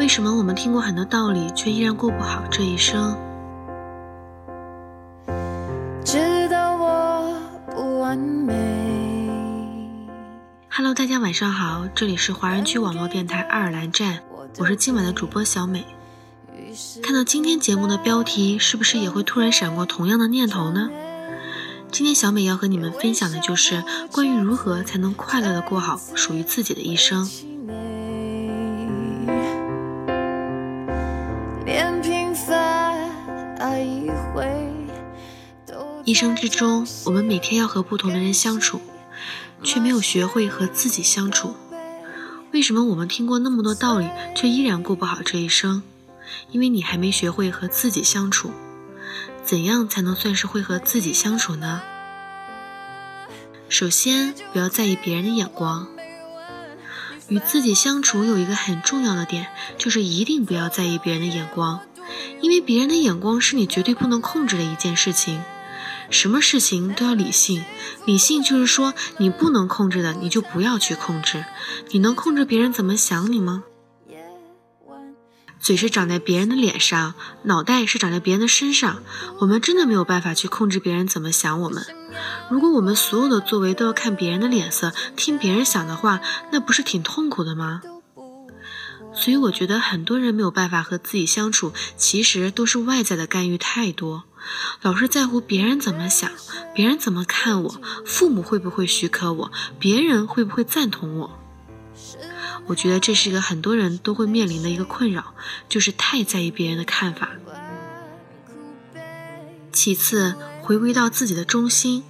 为什么我们听过很多道理，却依然过不好这一生？知道我不完美。Hello，大家晚上好，这里是华人区网络电台爱尔兰站，我是今晚的主播小美。看到今天节目的标题，是不是也会突然闪过同样的念头呢？今天小美要和你们分享的就是关于如何才能快乐的过好属于自己的一生。一生之中，我们每天要和不同的人相处，却没有学会和自己相处。为什么我们听过那么多道理，却依然过不好这一生？因为你还没学会和自己相处。怎样才能算是会和自己相处呢？首先，不要在意别人的眼光。与自己相处有一个很重要的点，就是一定不要在意别人的眼光，因为别人的眼光是你绝对不能控制的一件事情。什么事情都要理性，理性就是说你不能控制的，你就不要去控制。你能控制别人怎么想你吗？嘴是长在别人的脸上，脑袋是长在别人的身上。我们真的没有办法去控制别人怎么想我们。如果我们所有的作为都要看别人的脸色，听别人想的话，那不是挺痛苦的吗？所以我觉得很多人没有办法和自己相处，其实都是外在的干预太多。老是在乎别人怎么想，别人怎么看我，父母会不会许可我，别人会不会赞同我？我觉得这是一个很多人都会面临的一个困扰，就是太在意别人的看法。其次，回归到自己的中心，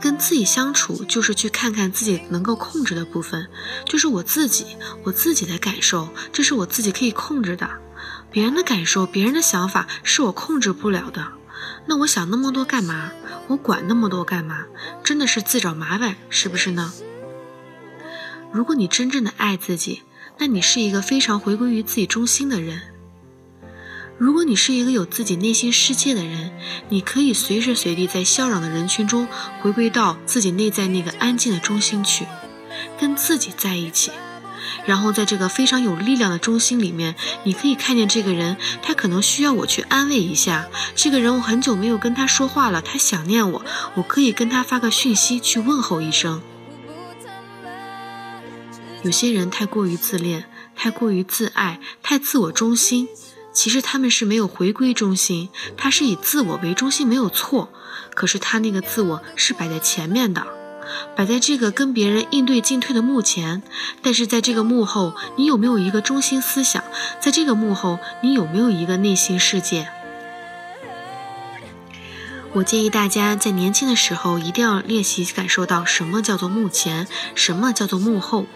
跟自己相处，就是去看看自己能够控制的部分，就是我自己，我自己的感受，这是我自己可以控制的。别人的感受，别人的想法是我控制不了的。那我想那么多干嘛？我管那么多干嘛？真的是自找麻烦，是不是呢？如果你真正的爱自己，那你是一个非常回归于自己中心的人。如果你是一个有自己内心世界的人，你可以随时随地在熙攘的人群中回归到自己内在那个安静的中心去，跟自己在一起。然后在这个非常有力量的中心里面，你可以看见这个人，他可能需要我去安慰一下。这个人我很久没有跟他说话了，他想念我，我可以跟他发个讯息去问候一声。有些人太过于自恋，太过于自爱，太自我中心，其实他们是没有回归中心，他是以自我为中心没有错，可是他那个自我是摆在前面的。摆在这个跟别人应对进退的幕前，但是在这个幕后，你有没有一个中心思想？在这个幕后，你有没有一个内心世界？我建议大家在年轻的时候一定要练习感受到什么叫做幕前，什么叫做幕后。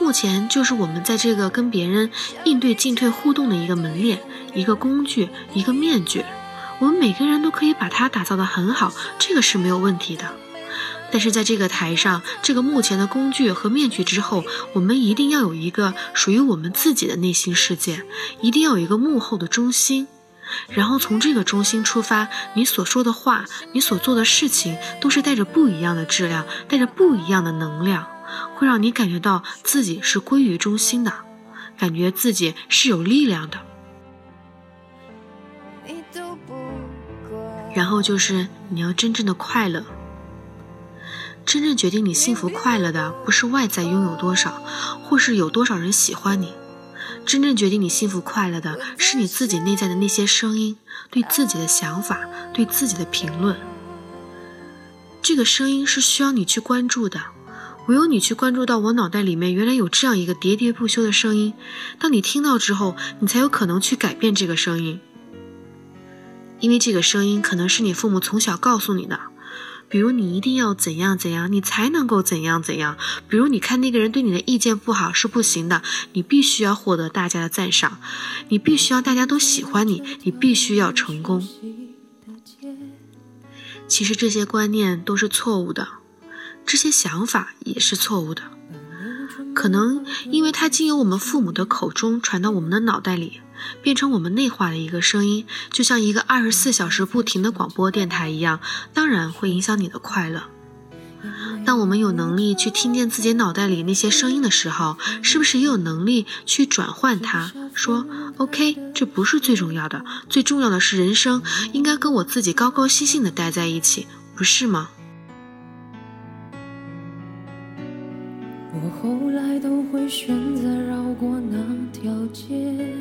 幕前就是我们在这个跟别人应对进退互动的一个门脸、一个工具、一个面具。我们每个人都可以把它打造的很好，这个是没有问题的。但是在这个台上，这个目前的工具和面具之后，我们一定要有一个属于我们自己的内心世界，一定要有一个幕后的中心，然后从这个中心出发，你所说的话，你所做的事情，都是带着不一样的质量，带着不一样的能量，会让你感觉到自己是归于中心的，感觉自己是有力量的。然后就是你要真正的快乐。真正决定你幸福快乐的，不是外在拥有多少，或是有多少人喜欢你。真正决定你幸福快乐的，是你自己内在的那些声音，对自己的想法，对自己的评论。这个声音是需要你去关注的。唯有你去关注到我脑袋里面原来有这样一个喋喋不休的声音，当你听到之后，你才有可能去改变这个声音。因为这个声音可能是你父母从小告诉你的。比如你一定要怎样怎样，你才能够怎样怎样。比如你看那个人对你的意见不好是不行的，你必须要获得大家的赞赏，你必须要大家都喜欢你，你必须要成功。其实这些观念都是错误的，这些想法也是错误的。可能因为它经由我们父母的口中传到我们的脑袋里。变成我们内化的一个声音，就像一个二十四小时不停的广播电台一样，当然会影响你的快乐。当我们有能力去听见自己脑袋里那些声音的时候，是不是也有能力去转换它？说 OK，这不是最重要的，最重要的是人生应该跟我自己高高兴兴的待在一起，不是吗？我后来都会选择绕过那条街。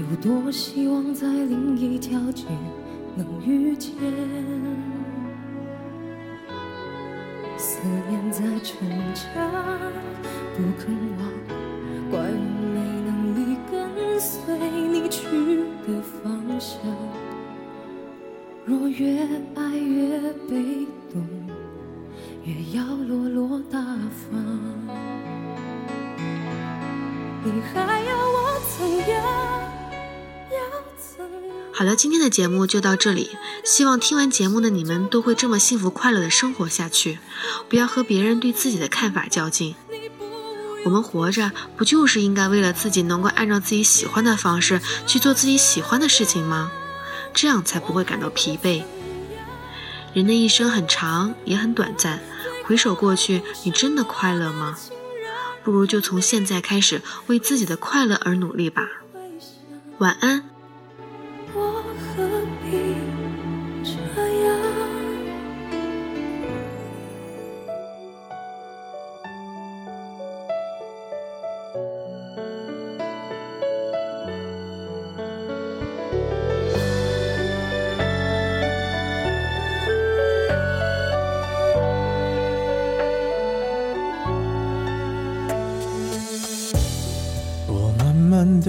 有多希望在另一条街能遇见，思念在逞强，不肯忘，怪我没能力跟随你去的方向。若越爱越被动，越要落落大方，你还要好了，今天的节目就到这里。希望听完节目的你们都会这么幸福快乐的生活下去，不要和别人对自己的看法较劲。我们活着不就是应该为了自己能够按照自己喜欢的方式去做自己喜欢的事情吗？这样才不会感到疲惫。人的一生很长，也很短暂。回首过去，你真的快乐吗？不如就从现在开始为自己的快乐而努力吧。晚安。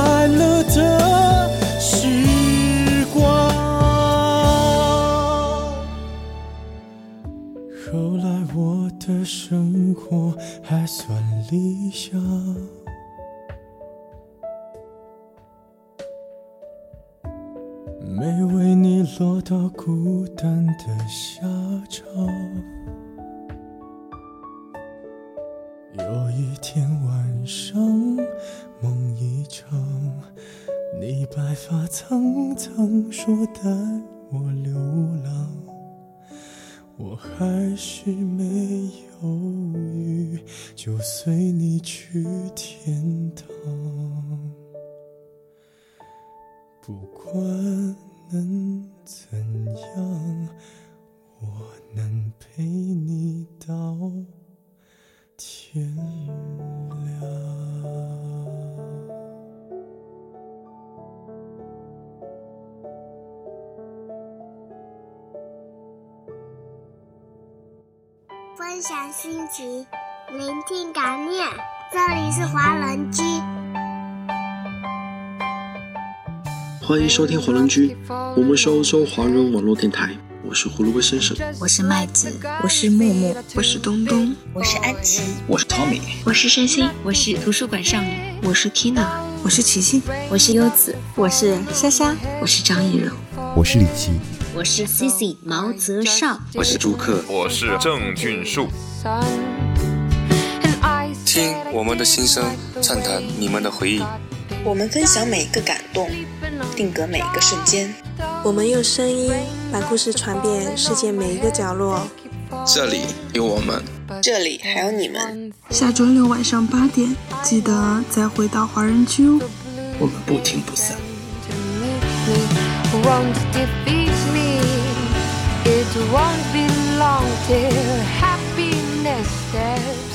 快乐的时光。后来我的生活还算理想。没为你落到孤单的下场。有一天晚上，梦一场，你白发苍苍，说带我流浪，我还是没犹豫，就随你去天堂。不管能怎样，分享心情，聆听感念，这里是华人居。欢迎收听华人居，我们是欧洲华人网络电台。我是胡萝卜先生，我是麦子，我是木木，我是东东，我是安琪，我是 Tommy，我是山心，我是图书馆少女，我是 Tina，我是琪琪，我是优子，我是莎莎，我是张艺柔，我是李琦，我是 Cici 毛泽少，我是朱克，我是郑俊树。听我们的心声，畅谈你们的回忆。我们分享每一个感动，定格每一个瞬间。我们用声音把故事传遍世界每一个角落。这里有我们，这里还有你们。下周六晚上八点，记得再回到华人区哦。我们不听不散。defeat won't be long till happiness steps